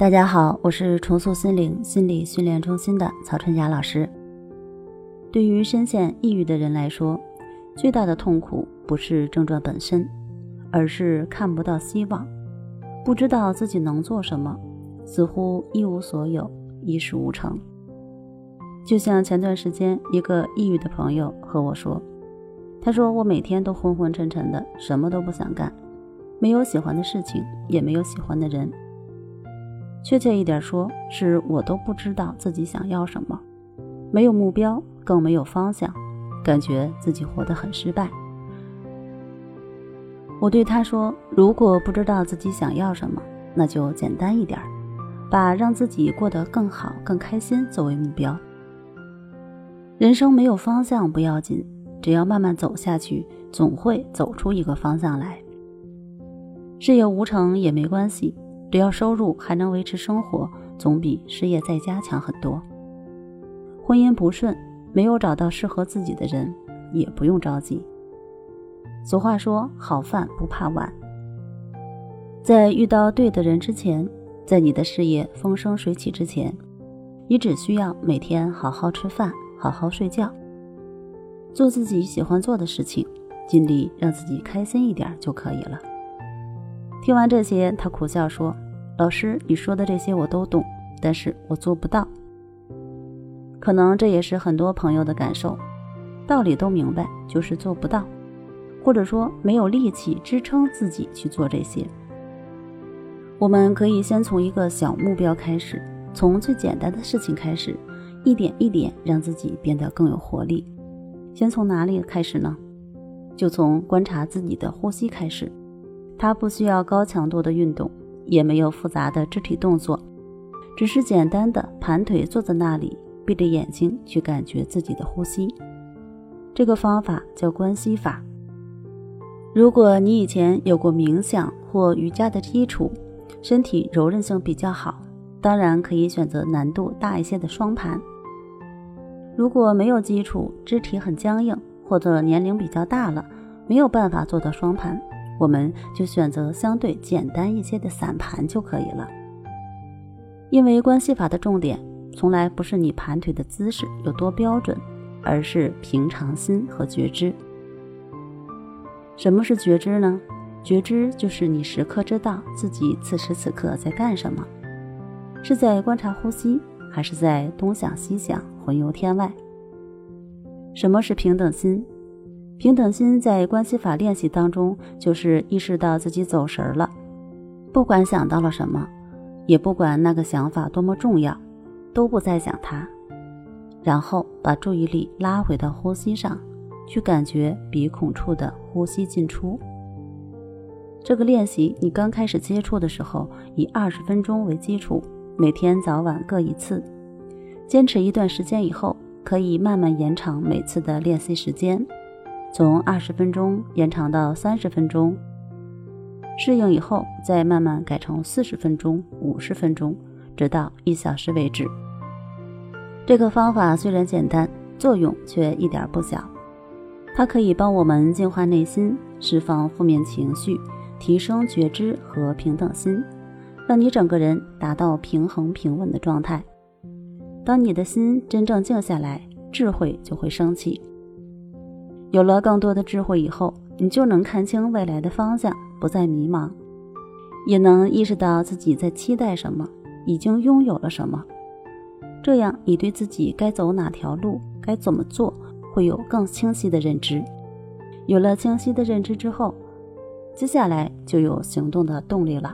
大家好，我是重塑心灵心理训练中心的曹春霞老师。对于深陷抑郁的人来说，最大的痛苦不是症状本身，而是看不到希望，不知道自己能做什么，似乎一无所有，一事无成。就像前段时间一个抑郁的朋友和我说，他说我每天都昏昏沉沉的，什么都不想干，没有喜欢的事情，也没有喜欢的人。确切一点说，是我都不知道自己想要什么，没有目标，更没有方向，感觉自己活得很失败。我对他说：“如果不知道自己想要什么，那就简单一点，把让自己过得更好、更开心作为目标。人生没有方向不要紧，只要慢慢走下去，总会走出一个方向来。事业无成也没关系。”只要收入还能维持生活，总比失业在家强很多。婚姻不顺，没有找到适合自己的人，也不用着急。俗话说：“好饭不怕晚。”在遇到对的人之前，在你的事业风生水起之前，你只需要每天好好吃饭，好好睡觉，做自己喜欢做的事情，尽力让自己开心一点就可以了。听完这些，他苦笑说：“老师，你说的这些我都懂，但是我做不到。可能这也是很多朋友的感受，道理都明白，就是做不到，或者说没有力气支撑自己去做这些。我们可以先从一个小目标开始，从最简单的事情开始，一点一点让自己变得更有活力。先从哪里开始呢？就从观察自己的呼吸开始。”它不需要高强度的运动，也没有复杂的肢体动作，只是简单的盘腿坐在那里，闭着眼睛去感觉自己的呼吸。这个方法叫关系法。如果你以前有过冥想或瑜伽的基础，身体柔韧性比较好，当然可以选择难度大一些的双盘。如果没有基础，肢体很僵硬，或者年龄比较大了，没有办法做到双盘。我们就选择相对简单一些的散盘就可以了，因为关系法的重点从来不是你盘腿的姿势有多标准，而是平常心和觉知。什么是觉知呢？觉知就是你时刻知道自己此时此刻在干什么，是在观察呼吸，还是在东想西想、魂游天外？什么是平等心？平等心在关系法练习当中，就是意识到自己走神了，不管想到了什么，也不管那个想法多么重要，都不再想它，然后把注意力拉回到呼吸上，去感觉鼻孔处的呼吸进出。这个练习你刚开始接触的时候，以二十分钟为基础，每天早晚各一次，坚持一段时间以后，可以慢慢延长每次的练习时间。从二十分钟延长到三十分钟，适应以后再慢慢改成四十分钟、五十分钟，直到一小时为止。这个方法虽然简单，作用却一点不小。它可以帮我们净化内心，释放负面情绪，提升觉知和平等心，让你整个人达到平衡平稳的状态。当你的心真正静下来，智慧就会升起。有了更多的智慧以后，你就能看清未来的方向，不再迷茫，也能意识到自己在期待什么，已经拥有了什么。这样，你对自己该走哪条路，该怎么做，会有更清晰的认知。有了清晰的认知之后，接下来就有行动的动力了。